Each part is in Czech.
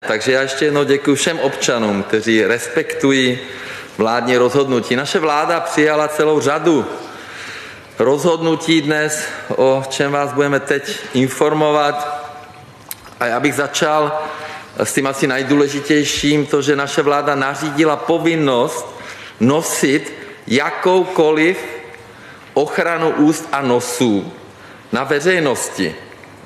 Takže já ještě jednou děkuji všem občanům, kteří respektují vládní rozhodnutí. Naše vláda přijala celou řadu rozhodnutí dnes, o čem vás budeme teď informovat. A já bych začal s tím asi nejdůležitějším, to, že naše vláda nařídila povinnost nosit jakoukoliv ochranu úst a nosů na veřejnosti.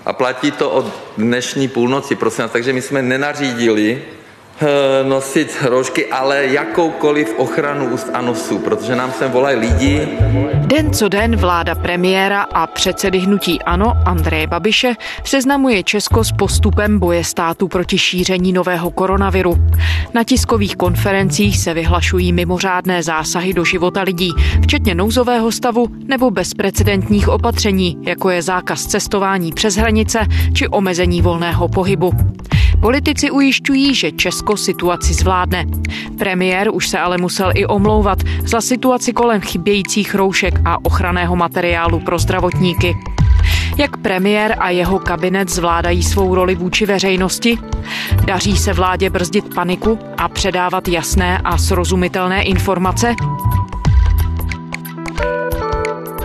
A platí to od dnešní půlnoci, prosím vás. Takže my jsme nenařídili nosit roušky, ale jakoukoliv ochranu úst a nosu, protože nám sem volají lidi. Den co den vláda premiéra a předsedy hnutí ANO Andreje Babiše seznamuje Česko s postupem boje státu proti šíření nového koronaviru. Na tiskových konferencích se vyhlašují mimořádné zásahy do života lidí, včetně nouzového stavu nebo bezprecedentních opatření, jako je zákaz cestování přes hranice či omezení volného pohybu. Politici ujišťují, že Česko situaci zvládne. Premiér už se ale musel i omlouvat za situaci kolem chybějících roušek a ochranného materiálu pro zdravotníky. Jak premiér a jeho kabinet zvládají svou roli vůči veřejnosti? Daří se vládě brzdit paniku a předávat jasné a srozumitelné informace?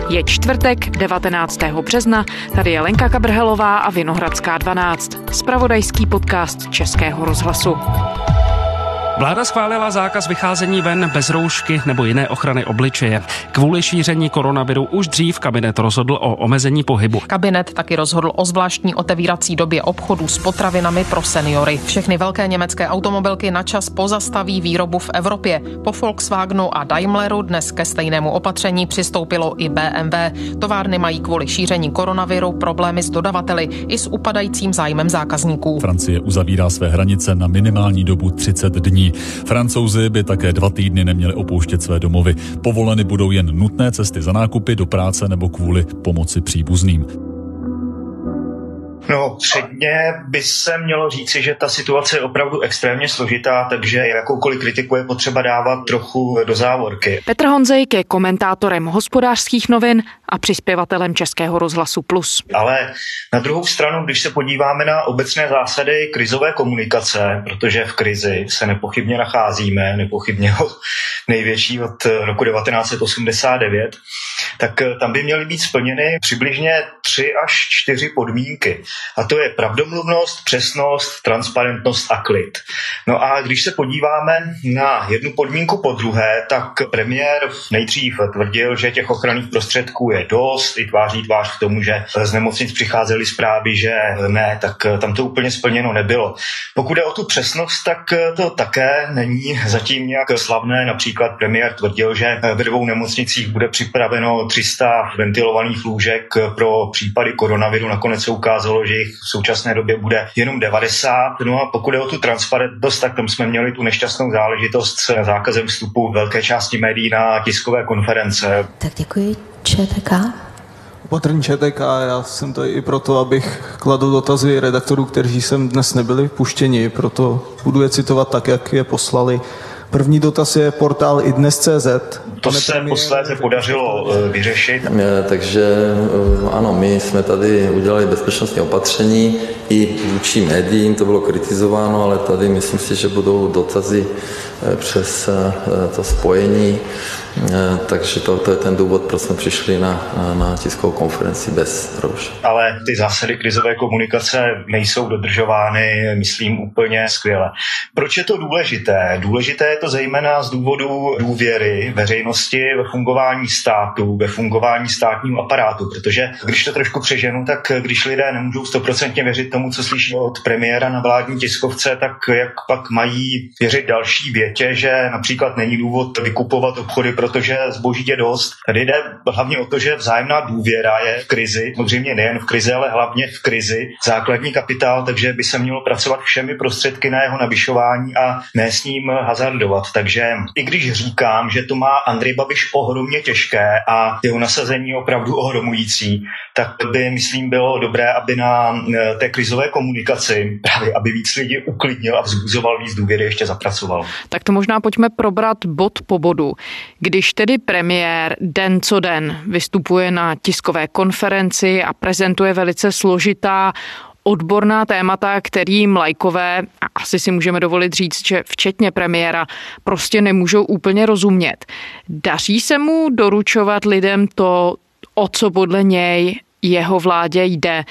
Je čtvrtek 19. března, tady je Lenka Kabrhelová a Vinohradská 12, spravodajský podcast Českého rozhlasu. Vláda schválila zákaz vycházení ven bez roušky nebo jiné ochrany obličeje. Kvůli šíření koronaviru už dřív kabinet rozhodl o omezení pohybu. Kabinet taky rozhodl o zvláštní otevírací době obchodu s potravinami pro seniory. Všechny velké německé automobilky na čas pozastaví výrobu v Evropě. Po Volkswagenu a Daimleru dnes ke stejnému opatření přistoupilo i BMW. Továrny mají kvůli šíření koronaviru problémy s dodavateli i s upadajícím zájmem zákazníků. Francie uzavírá své hranice na minimální dobu 30 dní. Francouzi by také dva týdny neměli opouštět své domovy. Povoleny budou jen nutné cesty za nákupy, do práce nebo kvůli pomoci příbuzným. No, předně by se mělo říci, že ta situace je opravdu extrémně složitá, takže jakoukoliv kritiku je potřeba dávat trochu do závorky. Petr Honzejk je komentátorem hospodářských novin a přispěvatelem Českého rozhlasu Plus. Ale na druhou stranu, když se podíváme na obecné zásady krizové komunikace, protože v krizi se nepochybně nacházíme, nepochybně od největší od roku 1989, tak tam by měly být splněny přibližně tři až čtyři podmínky. A to je pravdomluvnost, přesnost, transparentnost a klid. No a když se podíváme na jednu podmínku po druhé, tak premiér nejdřív tvrdil, že těch ochranných prostředků je dost, i tváří tvář k tomu, že z nemocnic přicházely zprávy, že ne, tak tam to úplně splněno nebylo. Pokud je o tu přesnost, tak to také není zatím nějak slavné. Například premiér tvrdil, že ve dvou nemocnicích bude připraveno 300 ventilovaných lůžek pro případy koronaviru. Nakonec se ukázalo, že jich v současné době bude jenom 90. No a pokud je o tu transparentnost, tak tam jsme měli tu nešťastnou záležitost s zákazem vstupu velké části médií na tiskové konference. Tak děkuji. ČTK. Opatrný ČTK, já jsem tady i proto, abych kladl dotazy redaktorů, kteří sem dnes nebyli vpuštěni, proto budu je citovat tak, jak je poslali. První dotaz je portál i dnes.cz. To se posléze podařilo eh, vyřešit. Eh, takže eh, ano, my jsme tady udělali bezpečnostní opatření i vůči médiím, to bylo kritizováno, ale tady myslím si, že budou dotazy přes to spojení takže to, to je ten důvod, proč jsme přišli na, na, na tiskovou konferenci bez rouš. Ale ty zásady krizové komunikace nejsou dodržovány, myslím, úplně skvěle. Proč je to důležité? Důležité je to zejména z důvodu důvěry veřejnosti ve fungování státu, ve fungování státního aparátu, protože když to trošku přeženu, tak když lidé nemůžou stoprocentně věřit tomu, co slyší od premiéra na vládní tiskovce, tak jak pak mají věřit další větě, že například není důvod vykupovat obchody pro protože zboží je dost. Tady jde hlavně o to, že vzájemná důvěra je v krizi, samozřejmě nejen v krizi, ale hlavně v krizi základní kapitál, takže by se mělo pracovat všemi prostředky na jeho navyšování a ne s ním hazardovat. Takže i když říkám, že to má Andrej Babiš ohromně těžké a jeho nasazení opravdu ohromující, tak by, myslím, bylo dobré, aby na e, té krizové komunikaci právě, aby víc lidí uklidnil a vzbuzoval víc důvěry, ještě zapracoval. Tak to možná pojďme probrat bod po bodu. Když tedy premiér den co den vystupuje na tiskové konferenci a prezentuje velice složitá odborná témata, kterým lajkové, a asi si můžeme dovolit říct, že včetně premiéra, prostě nemůžou úplně rozumět. Daří se mu doručovat lidem to, o co podle něj jeho vládě jde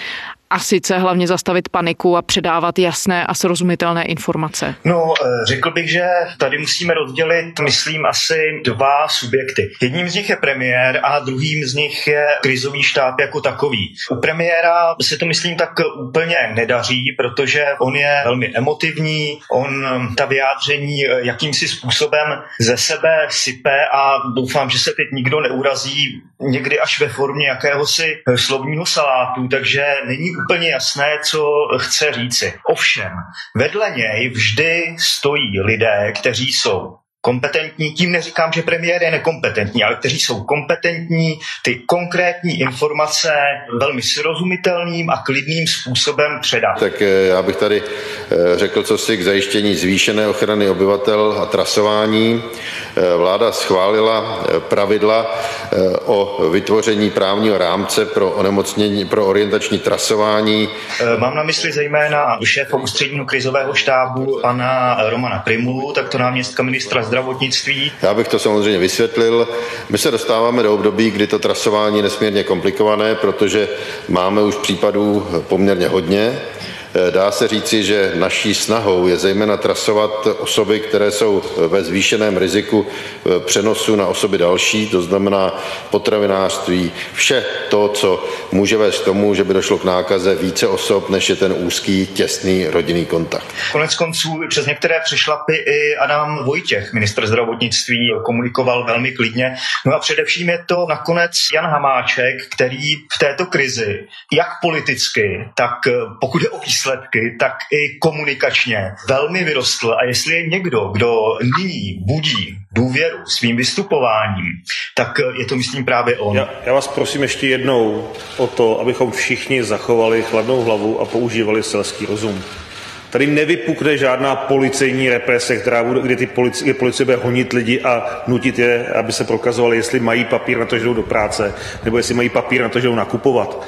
a sice hlavně zastavit paniku a předávat jasné a srozumitelné informace? No, eh, řekl bych, že tady musíme rozdělit, myslím, asi dva subjekty. Jedním z nich je premiér a druhým z nich je krizový štáb jako takový. U premiéra se to, myslím, tak úplně nedaří, protože on je velmi emotivní, on ta vyjádření eh, jakýmsi způsobem ze sebe sype a doufám, že se teď nikdo neurazí někdy až ve formě jakéhosi eh, slovního salátu, takže není úplně jasné, co chce říci. Ovšem, vedle něj vždy stojí lidé, kteří jsou kompetentní. Tím neříkám, že premiér je nekompetentní, ale kteří jsou kompetentní ty konkrétní informace velmi srozumitelným a klidným způsobem předat. Tak eh, já bych tady eh, řekl, co si k zajištění zvýšené ochrany obyvatel a trasování. Eh, vláda schválila pravidla o vytvoření právního rámce pro onemocnění, pro orientační trasování. Mám na mysli zejména šéfa ústředního krizového štábu pana Romana Primulu, tak to náměstka ministra zdravotnictví. Já bych to samozřejmě vysvětlil. My se dostáváme do období, kdy to trasování je nesmírně komplikované, protože máme už případů poměrně hodně. Eh, dá se říci, že naší snahou je zejména trasovat osoby, které jsou ve zvýšeném riziku eh, přenosu na osoby další, to znamená potravinářství, vše to, co může vést k tomu, že by došlo k nákaze více osob, než je ten úzký, těsný rodinný kontakt. Konec konců přes některé přešlapy i Adam Vojtěch, ministr zdravotnictví, komunikoval velmi klidně. No a především je to nakonec Jan Hamáček, který v této krizi, jak politicky, tak eh, pokud je o výsledky, výsledky, tak i komunikačně velmi vyrostl. A jestli je někdo, kdo nyní budí důvěru svým vystupováním, tak je to, myslím, právě on. Já, já vás prosím ještě jednou o to, abychom všichni zachovali chladnou hlavu a používali selský rozum. Tady nevypukne žádná policejní represe, která bude, kdy ty policie, policie bude honit lidi a nutit je, aby se prokazovali, jestli mají papír na to, že jdou do práce, nebo jestli mají papír na to, že jdou nakupovat.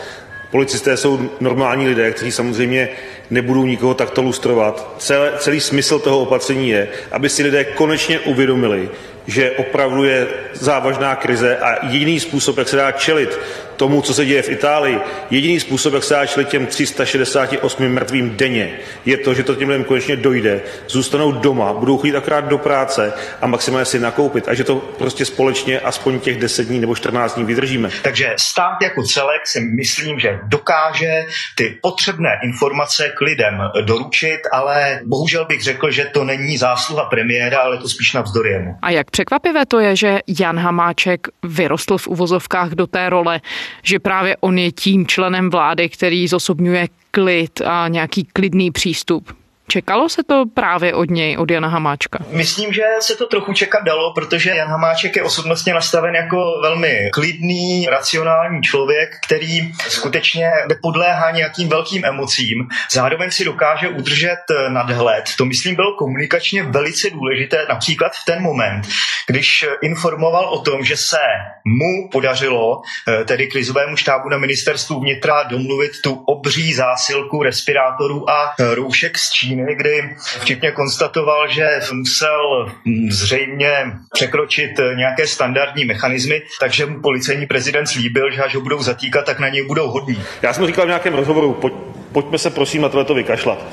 Policisté jsou normální lidé, kteří samozřejmě nebudou nikoho takto lustrovat. Celé, celý smysl toho opatření je, aby si lidé konečně uvědomili, že opravdu je závažná krize a jediný způsob, jak se dá čelit tomu, co se děje v Itálii, jediný způsob, jak se dá čelit těm 368 mrtvým denně, je to, že to těm lidem konečně dojde, zůstanou doma, budou chodit akorát do práce a maximálně si nakoupit a že to prostě společně aspoň těch 10 dní nebo 14 dní vydržíme. Takže stát jako celek si myslím, že dokáže ty potřebné informace k lidem doručit, ale bohužel bych řekl, že to není zásluha premiéra, ale to spíš navzdory jemu. A jak překvapivé to je, že Jan Hamáček vyrostl v uvozovkách do té role, že právě on je tím členem vlády, který zosobňuje klid a nějaký klidný přístup. Čekalo se to právě od něj, od Jana Hamáčka? Myslím, že se to trochu čekat dalo, protože Jan Hamáček je osobnostně nastaven jako velmi klidný, racionální člověk, který skutečně nepodléhá nějakým velkým emocím. Zároveň si dokáže udržet nadhled. To, myslím, bylo komunikačně velice důležité, například v ten moment, když informoval o tom, že se mu podařilo, eh, tedy krizovému štábu na ministerstvu vnitra, domluvit tu obří zásilku respirátorů a roušek z Číny Číny, kdy včetně konstatoval, že musel zřejmě překročit nějaké standardní mechanismy, takže mu policejní prezident slíbil, že až ho budou zatýkat, tak na něj budou hodní. Já jsem říkal v nějakém rozhovoru, pojď, pojďme se prosím na tohleto vykašlat.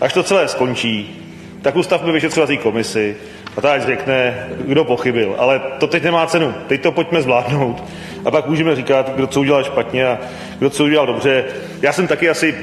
Až to celé skončí, tak ustavme vyšetřovací komisi a ta řekne, kdo pochybil. Ale to teď nemá cenu. Teď to pojďme zvládnout. A pak můžeme říkat, kdo co udělal špatně a kdo co udělal dobře. Já jsem taky asi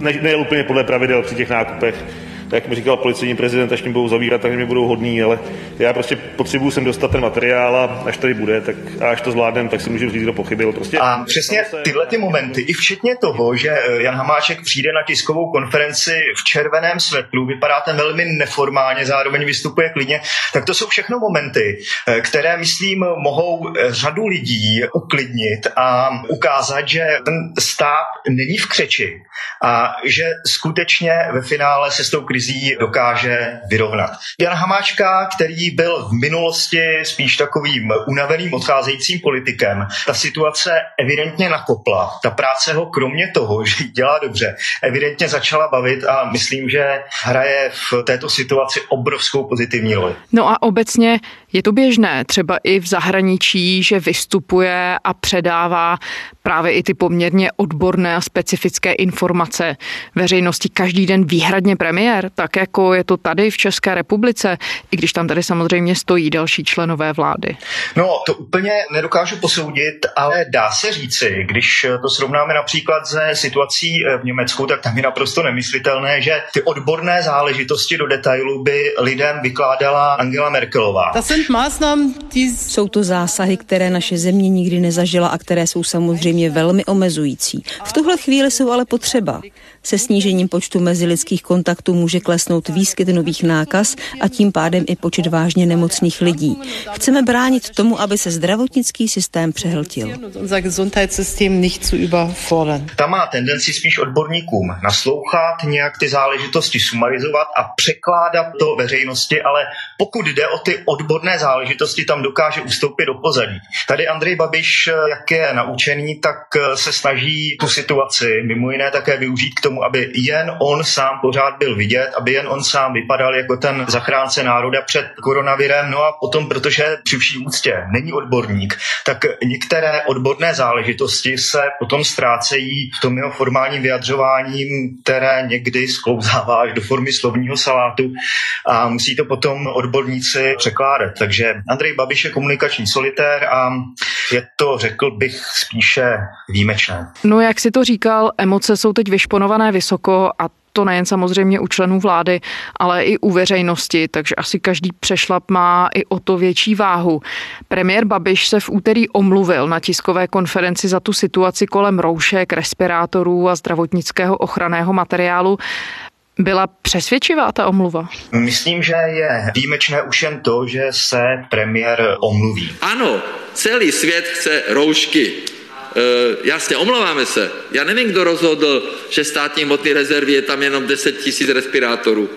ne, nejel úplně podle pravidel při těch nákupech jak mi říkal policejní prezident, až mě budou zavírat, tak mě budou hodný, ale já prostě potřebuji sem dostat ten materiál a až tady bude, tak a až to zvládnem, tak si můžu říct, kdo pochybil. Prostě a přesně tyhle ty momenty, i včetně toho, že eh, Jan Hamáček přijde na tiskovou konferenci v červeném svetlu, vypadá ten velmi neformálně, zároveň vystupuje klidně, tak to jsou všechno momenty, eh, které, myslím, mohou eh, řadu lidí uklidnit a ukázat, že ten stát není v křeči a že skutečně ve finále se s tou krizí krizí dokáže vyrovnat. Jan Hamáčka, který byl v minulosti spíš takovým unaveným odcházejícím politikem, ta situace evidentně nakopla. Ta práce ho kromě toho, že dělá dobře, evidentně začala bavit a myslím, že hraje v této situaci obrovskou pozitivní roli. No a obecně je to běžné, třeba i v zahraničí, že vystupuje a předává právě i ty poměrně odborné a specifické informace veřejnosti každý den výhradně premiér, tak jako je to tady v České republice, i když tam tady samozřejmě stojí další členové vlády. No, to úplně nedokážu posoudit, ale dá se říci, když to srovnáme například se situací v Německu, tak tam je naprosto nemyslitelné, že ty odborné záležitosti do detailu by lidem vykládala Angela Merkelová. Jsou to zásahy, které naše země nikdy nezažila a které jsou samozřejmě velmi omezující. V tuhle chvíli jsou ale potřeba. Se snížením počtu mezilidských kontaktů může klesnout výskyt nových nákaz a tím pádem i počet vážně nemocných lidí. Chceme bránit tomu, aby se zdravotnický systém přehltil. Ta má tendenci spíš odborníkům naslouchat, nějak ty záležitosti sumarizovat a překládat to veřejnosti, ale pokud jde o ty odborné záležitosti, tam dokáže ustoupit do pozadí. Tady Andrej Babiš, jak je naučený, tak se snaží tu situaci mimo jiné také využít k tomu, tomu, aby jen on sám pořád byl vidět, aby jen on sám vypadal jako ten zachránce národa před koronavirem. No a potom, protože při vší úctě není odborník, tak některé odborné záležitosti se potom ztrácejí v tom jeho formálním vyjadřování, které někdy sklouzává až do formy slovního salátu a musí to potom odborníci překládat. Takže Andrej Babiš je komunikační solitér a je to, řekl bych, spíše výjimečné. No jak si to říkal, emoce jsou teď vyšponované vysoko a to nejen samozřejmě u členů vlády, ale i u veřejnosti, takže asi každý přešlap má i o to větší váhu. Premiér Babiš se v úterý omluvil na tiskové konferenci za tu situaci kolem roušek, respirátorů a zdravotnického ochranného materiálu. Byla přesvědčivá ta omluva? Myslím, že je výjimečné už jen to, že se premiér omluví. Ano, celý svět chce roušky. E, jasně, omlouváme se. Já nevím, kdo rozhodl, že státní hmotné rezervy je tam jenom 10 tisíc respirátorů.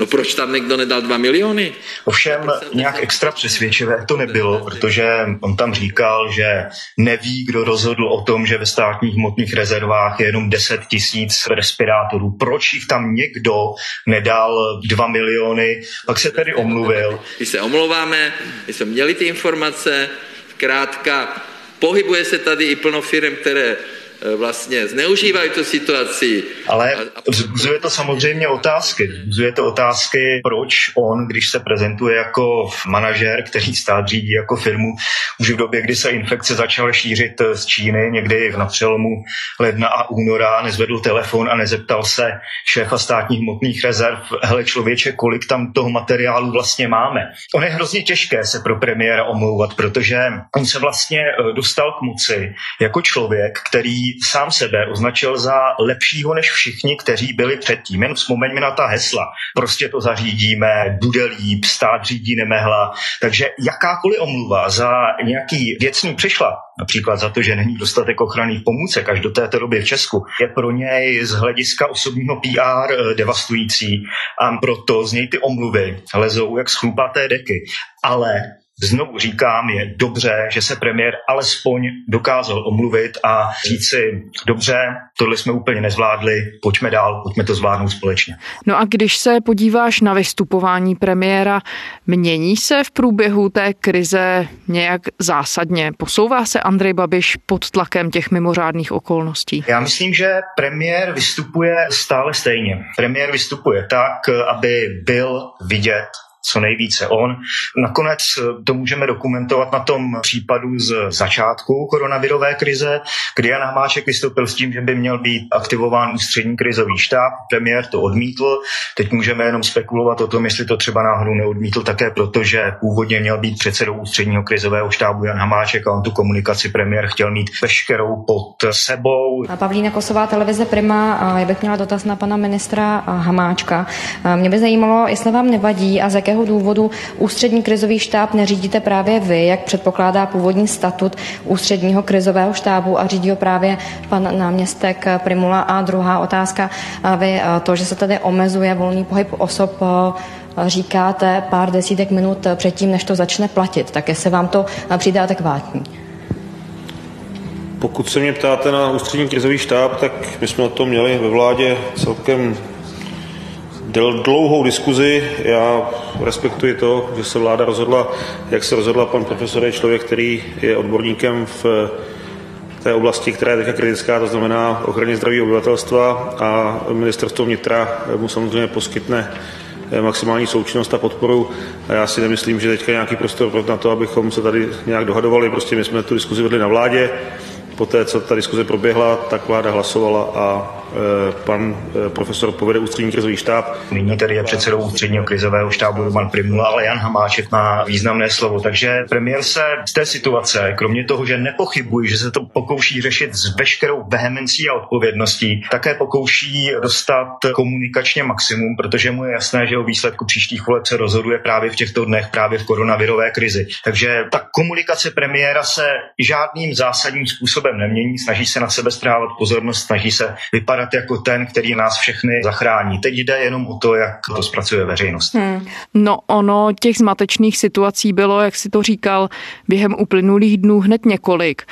No proč tam někdo nedal 2 miliony? Ovšem nějak extra přesvědčivé to nebylo, protože on tam říkal, že neví, kdo rozhodl o tom, že ve státních hmotných rezervách je jenom 10 tisíc respirátorů. Proč jich tam někdo nedal 2 miliony? Pak se tedy omluvil. My se omlouváme, my jsme měli ty informace, zkrátka pohybuje se tady i plno firm, které vlastně zneužívají tu situaci. Ale vzbuzuje to samozřejmě otázky. Vzbuzuje to otázky, proč on, když se prezentuje jako manažer, který stát řídí jako firmu, už v době, kdy se infekce začaly šířit z Číny, někdy na přelomu ledna a února, nezvedl telefon a nezeptal se šéfa státních hmotných rezerv, hele člověče, kolik tam toho materiálu vlastně máme. On je hrozně těžké se pro premiéra omlouvat, protože on se vlastně eh, dostal k moci jako člověk, který sám sebe označil za lepšího než všichni, kteří byli předtím. Jen vzpomeňme na ta hesla. Prostě to zařídíme, bude líp, stát řídí nemehla. Takže jakákoliv omluva za nějaký věcný přišla, například za to, že není dostatek ochranných pomůcek až do této doby v Česku, je pro něj z hlediska osobního PR eh, devastující a proto z něj ty omluvy lezou jak schlupaté deky. Ale znovu říkám, je dobře, že se premiér alespoň dokázal omluvit a říct si, dobře, tohle jsme úplně nezvládli, pojďme dál, pojďme to zvládnout společně. No a když se podíváš na vystupování premiéra, mění se v průběhu té krize nějak zásadně? Posouvá se Andrej Babiš pod tlakem těch mimořádných okolností? Já myslím, že premiér vystupuje stále stejně. Premiér vystupuje tak, aby byl vidět co nejvíce on. Nakonec eh, to můžeme dokumentovat na tom případu z začátku koronavirové krize, kdy Jan Hamáček vystoupil s tím, že by měl být aktivován ústřední krizový štáb. Premiér to odmítl. Teď můžeme jenom spekulovat o tom, jestli to třeba náhodou neodmítl také proto, že původně měl být předsedou ústředního krizového štábu Jan Hamáček a on tu komunikaci premiér chtěl mít veškerou pod sebou. Pavlína Kosová, televize Prima. Já bych měla dotaz na pana ministra Hamáčka. Mě by zajímalo, jestli vám nevadí a z jaké jakého důvodu ústřední krizový štáb neřídíte právě vy, jak předpokládá původní statut ústředního krizového štábu a řídí ho právě pan náměstek Primula. A druhá otázka, vy to, že se tady omezuje volný pohyb osob, říkáte pár desítek minut předtím, než to začne platit. Tak jestli vám to přijde adekvátní? Pokud se mě ptáte na ústřední krizový štáb, tak my jsme o tom měli ve vládě celkem dlouhou diskuzi. Já respektuji to, že se vláda rozhodla, jak se rozhodla. Pan profesor je člověk, který je odborníkem v té oblasti, která je teď kritická, to znamená ochraně zdraví obyvatelstva a ministerstvo vnitra mu samozřejmě poskytne maximální součinnost a podporu. A já si nemyslím, že teďka nějaký prostor na to, abychom se tady nějak dohadovali. Prostě my jsme tu diskuzi vedli na vládě. Poté, co ta diskuze proběhla, tak vláda hlasovala a Eh, pan eh, profesor povede ústřední krizový štáb. Nyní tedy je předsedou ústředního krizového štábu Roman Primula, ale Jan Hamáček má významné slovo. Takže premiér se z té situace, kromě toho, že nepochybuji, že se to pokouší řešit s veškerou vehemencí a odpovědností, také pokouší dostat komunikačně maximum, protože mu je jasné, že o výsledku příštích voleb se rozhoduje právě v těchto dnech, právě v koronavirové krizi. Takže ta komunikace premiéra se žádným zásadním způsobem nemění, snaží se na sebe strávat pozornost, snaží se vypadat vypadat jako ten, který nás všechny zachrání. Teď jde jenom o to, jak to zpracuje veřejnost. Hmm. No ono těch zmatečných situací bylo, jak si to říkal, během uplynulých dnů hned několik.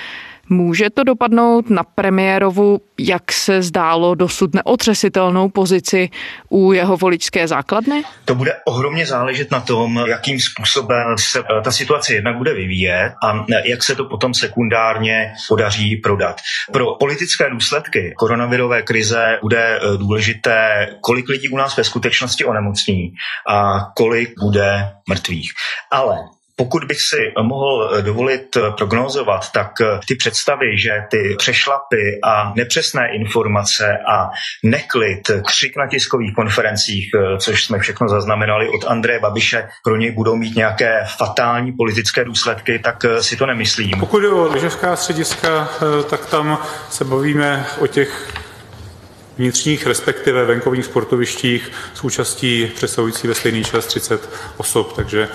Může to dopadnout na premiérovu, jak se zdálo, dosud neotřesitelnou pozici u jeho voličské základny? To bude ohromně záležet na tom, jakým způsobem se eh, ta situace jednak bude vyvíjet a jak se to potom sekundárně podaří prodat. Pro politické důsledky koronavirové krize bude eh, důležité, kolik lidí u nás ve skutečnosti onemocní a kolik bude mrtvých. Ale pokud bych si mohl eh, dovolit eh, prognozovat, tak eh, ty představy, že ty přešlapy a nepřesné informace a neklid, křik na tiskových konferencích, což jsme všechno zaznamenali od Andreje Babiše, pro něj budou mít nějaké fatální politické důsledky, tak si to nemyslím. Pokud je o lyžařská střediska, tak tam se bavíme o těch vnitřních, respektive venkovních sportovištích s účastí představující ve stejný čas 30 osob, takže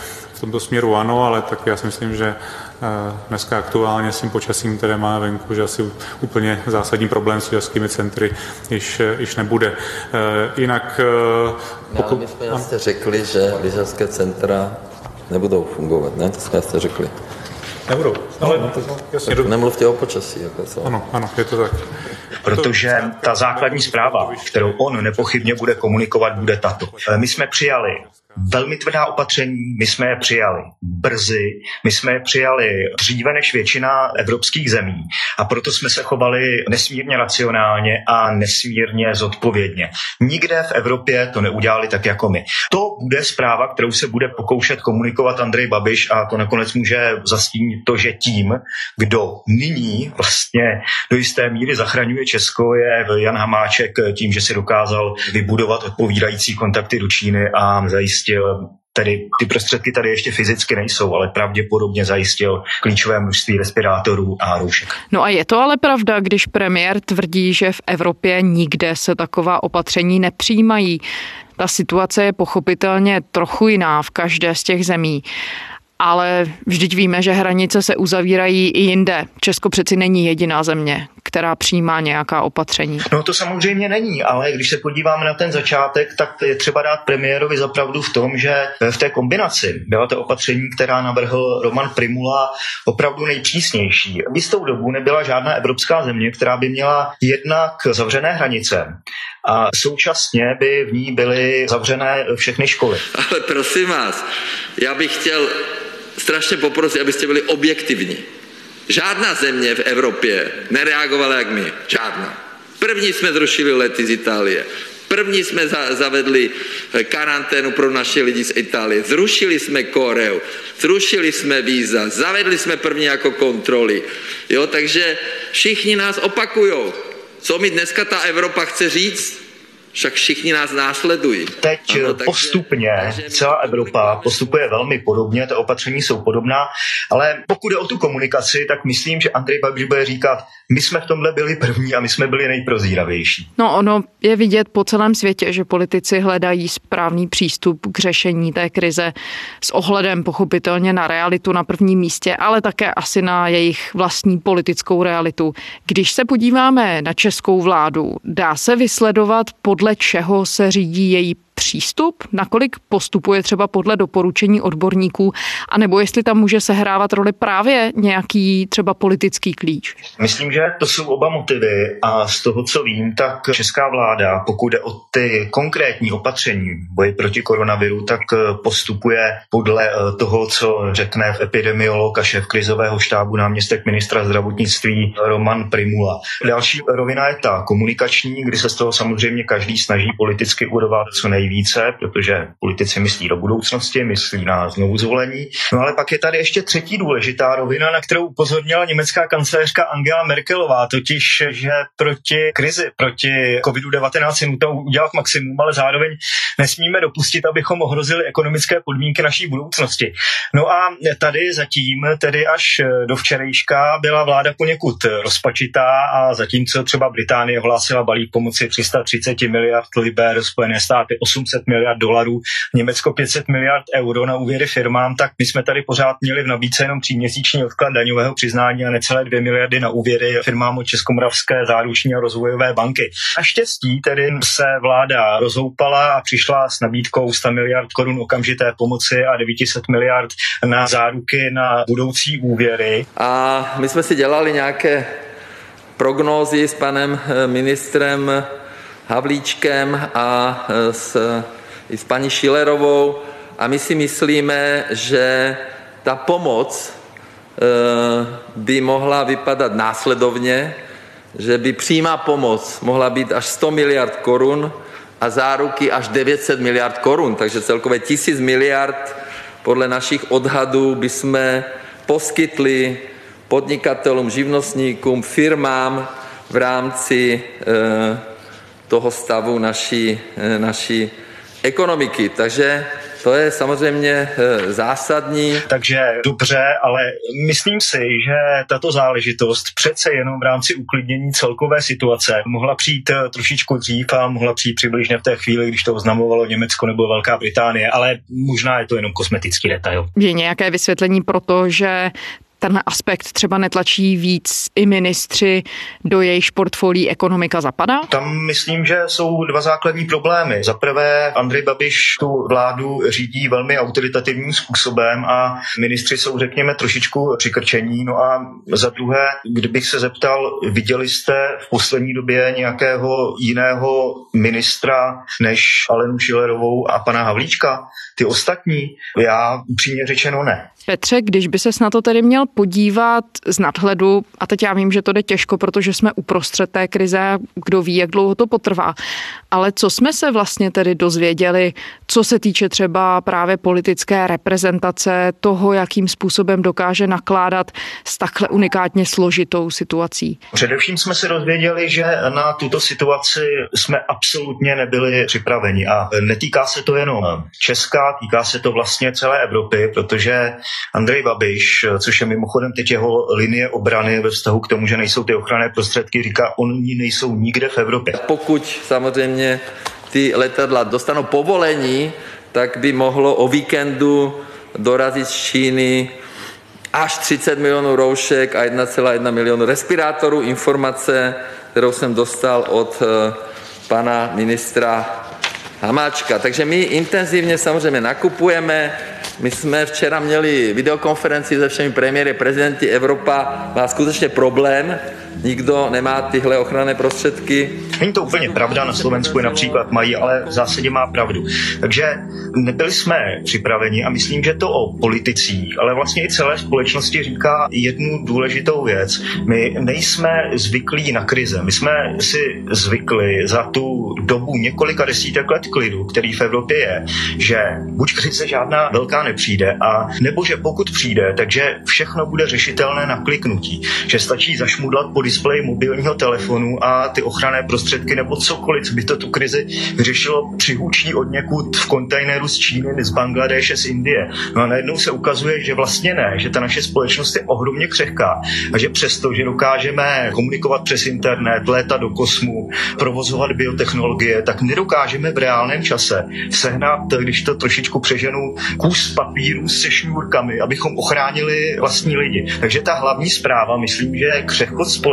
tomto směru ano, ale tak já si myslím, že eh, dneska aktuálně s tím počasím, které má venku, že asi úplně zásadní problém s lyžařskými centry již, eh, již nebude. Eh, jinak... Pokud... my jsme jasně řekli, že lyžařské centra nebudou fungovat, ne? To jsme jasně řekli. Nebudou, ale no, tak, jasně. Tak nemluvte o počasí. Jako co? Ano, ano, je to tak. Protože ta základní zpráva, kterou on nepochybně bude komunikovat, bude tato. My jsme přijali velmi tvrdá opatření, my jsme je přijali brzy, my jsme je přijali dříve než většina evropských zemí a proto jsme se chovali nesmírně racionálně a nesmírně zodpovědně. Nikde v Evropě to neudělali tak jako my. To bude zpráva, kterou se bude pokoušet komunikovat Andrej Babiš a to nakonec může zastínit to, že tím, kdo nyní vlastně do jisté míry zachraňuje Česko, je Jan Hamáček tím, že si dokázal vybudovat odpovídající kontakty do Číny a zajistit zajistil Tedy ty prostředky tady ještě fyzicky nejsou, ale pravděpodobně zajistil klíčové množství respirátorů a roušek. No a je to ale pravda, když premiér tvrdí, že v Evropě nikde se taková opatření nepřijímají. Ta situace je pochopitelně trochu jiná v každé z těch zemí ale vždyť víme, že hranice se uzavírají i jinde. Česko přeci není jediná země, která přijímá nějaká opatření. No to samozřejmě není, ale když se podíváme na ten začátek, tak je třeba dát premiérovi zapravdu v tom, že v té kombinaci byla to opatření, která navrhl Roman Primula opravdu nejpřísnější. V jistou dobu nebyla žádná evropská země, která by měla jednak zavřené hranice a současně by v ní byly zavřené všechny školy. Ale prosím vás, já bych chtěl strašně poprosit, abyste byli objektivní. Žádná země v Evropě nereagovala jak my. Žádná. První jsme zrušili lety z Itálie. První jsme za, zavedli eh, karanténu pro naše lidi z Itálie. Zrušili jsme Koreu, zrušili jsme víza, zavedli jsme první jako kontroly. Jo, takže všichni nás opakujou. Co mi dneska ta Evropa chce říct? Však všichni nás následují. Teď ano, takže, postupně takže celá Evropa postupuje velmi podobně, ty opatření jsou podobná, ale pokud je o tu komunikaci, tak myslím, že Andrej Babiš bude říkat, my jsme v tomhle byli první a my jsme byli nejprozíravější. No ono je vidět po celém světě, že politici hledají správný přístup k řešení té krize s ohledem pochopitelně na realitu na prvním místě, ale také asi na jejich vlastní politickou realitu. Když se podíváme na českou vládu, dá se vysledovat podle čeho se řídí její přístup, nakolik postupuje třeba podle doporučení odborníků, anebo jestli tam může sehrávat roli právě nějaký třeba politický klíč? Myslím, že to jsou oba motivy a z toho, co vím, tak česká vláda, pokud jde o ty konkrétní opatření boji proti koronaviru, tak postupuje podle eh, toho, co řekne v epidemiolog a šéf krizového štábu náměstek ministra zdravotnictví Roman Primula. Další rovina je ta komunikační, kdy se z toho samozřejmě každý snaží politicky urovat co nejvíc více, protože politici myslí do budoucnosti, myslí na znovu zvolení. No ale pak je tady ještě třetí důležitá rovina, na kterou upozornila německá kancelářka Angela Merkelová, totiž, že proti krizi, proti COVID-19 je nutno udělat maximum, ale zároveň nesmíme dopustit, abychom ohrozili ekonomické podmínky naší budoucnosti. No a tady zatím, tedy až do včerejška, byla vláda poněkud rozpačitá a zatímco třeba Británie hlásila balík pomoci 330 miliard liber, Spojené státy 800 miliard dolarů, Německo 500 miliard euro na úvěry firmám, tak my jsme tady pořád měli v nabídce jenom tříměsíční odklad daňového přiznání a necelé 2 miliardy na úvěry firmám od Českomoravské záruční a rozvojové banky. Naštěstí tedy se vláda rozhoupala a přišla s nabídkou 100 miliard korun okamžité pomoci a 900 miliard na záruky na budoucí úvěry. A my jsme si dělali nějaké prognózy s panem eh, ministrem Havlíčkem a e, s, i s paní Šilerovou a my si myslíme, že ta pomoc e, by mohla vypadat následovně, že by přímá pomoc mohla být až 100 miliard korun a záruky až 900 miliard korun, takže celkově 1000 miliard podle našich odhadů by jsme poskytli podnikatelům, živnostníkům, firmám v rámci e, toho stavu naší, eh, naší ekonomiky. Takže to je samozřejmě eh, zásadní. Takže dobře, ale myslím si, že tato záležitost přece jenom v rámci uklidnění celkové situace mohla přijít eh, trošičku dřív a mohla přijít přibližně v té chvíli, když to oznamovalo Německo nebo Velká Británie, ale možná je to jenom kosmetický detail. Je nějaké vysvětlení pro to, že ten aspekt třeba netlačí víc i ministři, do jejich portfolií ekonomika zapadá? Tam myslím, že jsou dva základní problémy. Za prvé, Andrej Babiš tu vládu řídí velmi autoritativním způsobem a ministři jsou, řekněme, trošičku přikrčení. No a za druhé, kdybych se zeptal, viděli jste v poslední době nějakého jiného ministra než Alenu Šilerovou a pana Havlíčka? Ty ostatní? Já upřímně řečeno ne. Petře, když by ses na to tedy měl podívat z nadhledu, a teď já vím, že to jde těžko, protože jsme uprostřed té krize, kdo ví, jak dlouho to potrvá, ale co jsme se vlastně tedy dozvěděli, co se týče třeba právě politické reprezentace, toho, jakým způsobem dokáže nakládat s takhle unikátně složitou situací? Především jsme se dozvěděli, že na tuto situaci jsme absolutně nebyli připraveni a netýká se to jenom Česka, týká se to vlastně celé Evropy, protože Andrej Babiš, což je mimochodem teď jeho linie obrany ve vztahu k tomu, že nejsou ty ochranné prostředky, říká, oni nejsou nikde v Evropě. Pokud samozřejmě ty letadla dostanou povolení, tak by mohlo o víkendu dorazit z Číny až 30 milionů roušek a 1,1 milionu respirátorů. Informace, kterou jsem dostal od eh, pana ministra Hamáčka. Takže my intenzivně samozřejmě nakupujeme, my jsme včera měli videokonferenci se všemi premiéry, prezidenty Evropa má skutečně problém, nikdo nemá tyhle ochranné prostředky. Není to úplně pravda, na Slovensku je například mají, ale v zásadě má pravdu. Takže nebyli jsme připraveni a myslím, že to o politicích, ale vlastně i celé společnosti říká jednu důležitou věc. My nejsme zvyklí na krize. My jsme si zvykli za tu dobu několika desítek let klidu, který v Evropě je, že buď krize žádná velká nepřijde, a nebo že pokud přijde, takže všechno bude řešitelné na kliknutí, že stačí zašmudlat pod displeji mobilního telefonu a ty ochranné prostředky nebo cokoliv, co by to tu krizi vyřešilo, přihučí od někud v kontejneru z Číny, z Bangladeše, z Indie. No a najednou se ukazuje, že vlastně ne, že ta naše společnost je ohromně křehká a že přesto, že dokážeme komunikovat přes internet, létat do kosmu, provozovat biotechnologie, tak nedokážeme v reálném čase sehnat, když to trošičku přeženu, kus papíru se šňůrkami, abychom ochránili vlastní lidi. Takže ta hlavní zpráva, myslím, že je křehkost společnosti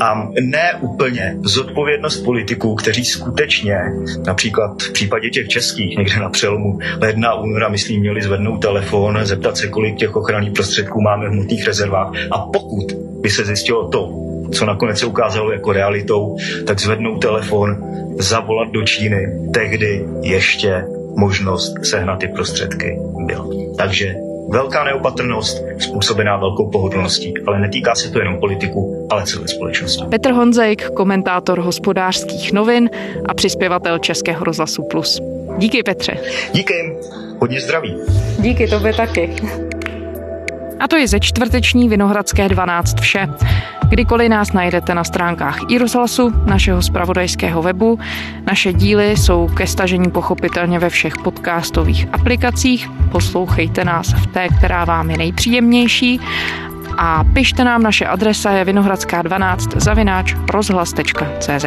a ne úplně zodpovědnost politiků, kteří skutečně, například v případě těch českých, někde na přelomu ledna a února, myslím, měli zvednout telefon, zeptat se, kolik těch ochranných prostředků máme v hmotných rezervách. A pokud by se zjistilo to, co nakonec se ukázalo jako realitou, tak zvednout telefon, zavolat do Číny. Tehdy ještě možnost sehnat ty prostředky byla. Takže velká neopatrnost způsobená velkou pohodlností, ale netýká se to jenom politiků, ale celé společnosti. Petr Honzejk, komentátor hospodářských novin a přispěvatel Českého rozhlasu Plus. Díky Petře. Díky, hodně zdraví. Díky tobě taky. A to je ze čtvrteční Vinohradské 12 vše. Kdykoliv nás najdete na stránkách i rozhlasu, našeho spravodajského webu. Naše díly jsou ke stažení pochopitelně ve všech podcastových aplikacích. Poslouchejte nás v té, která vám je nejpříjemnější. A pište nám, naše adresa je vinohradská 12 zavináč rozhlas.cz.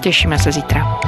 Těšíme se zítra.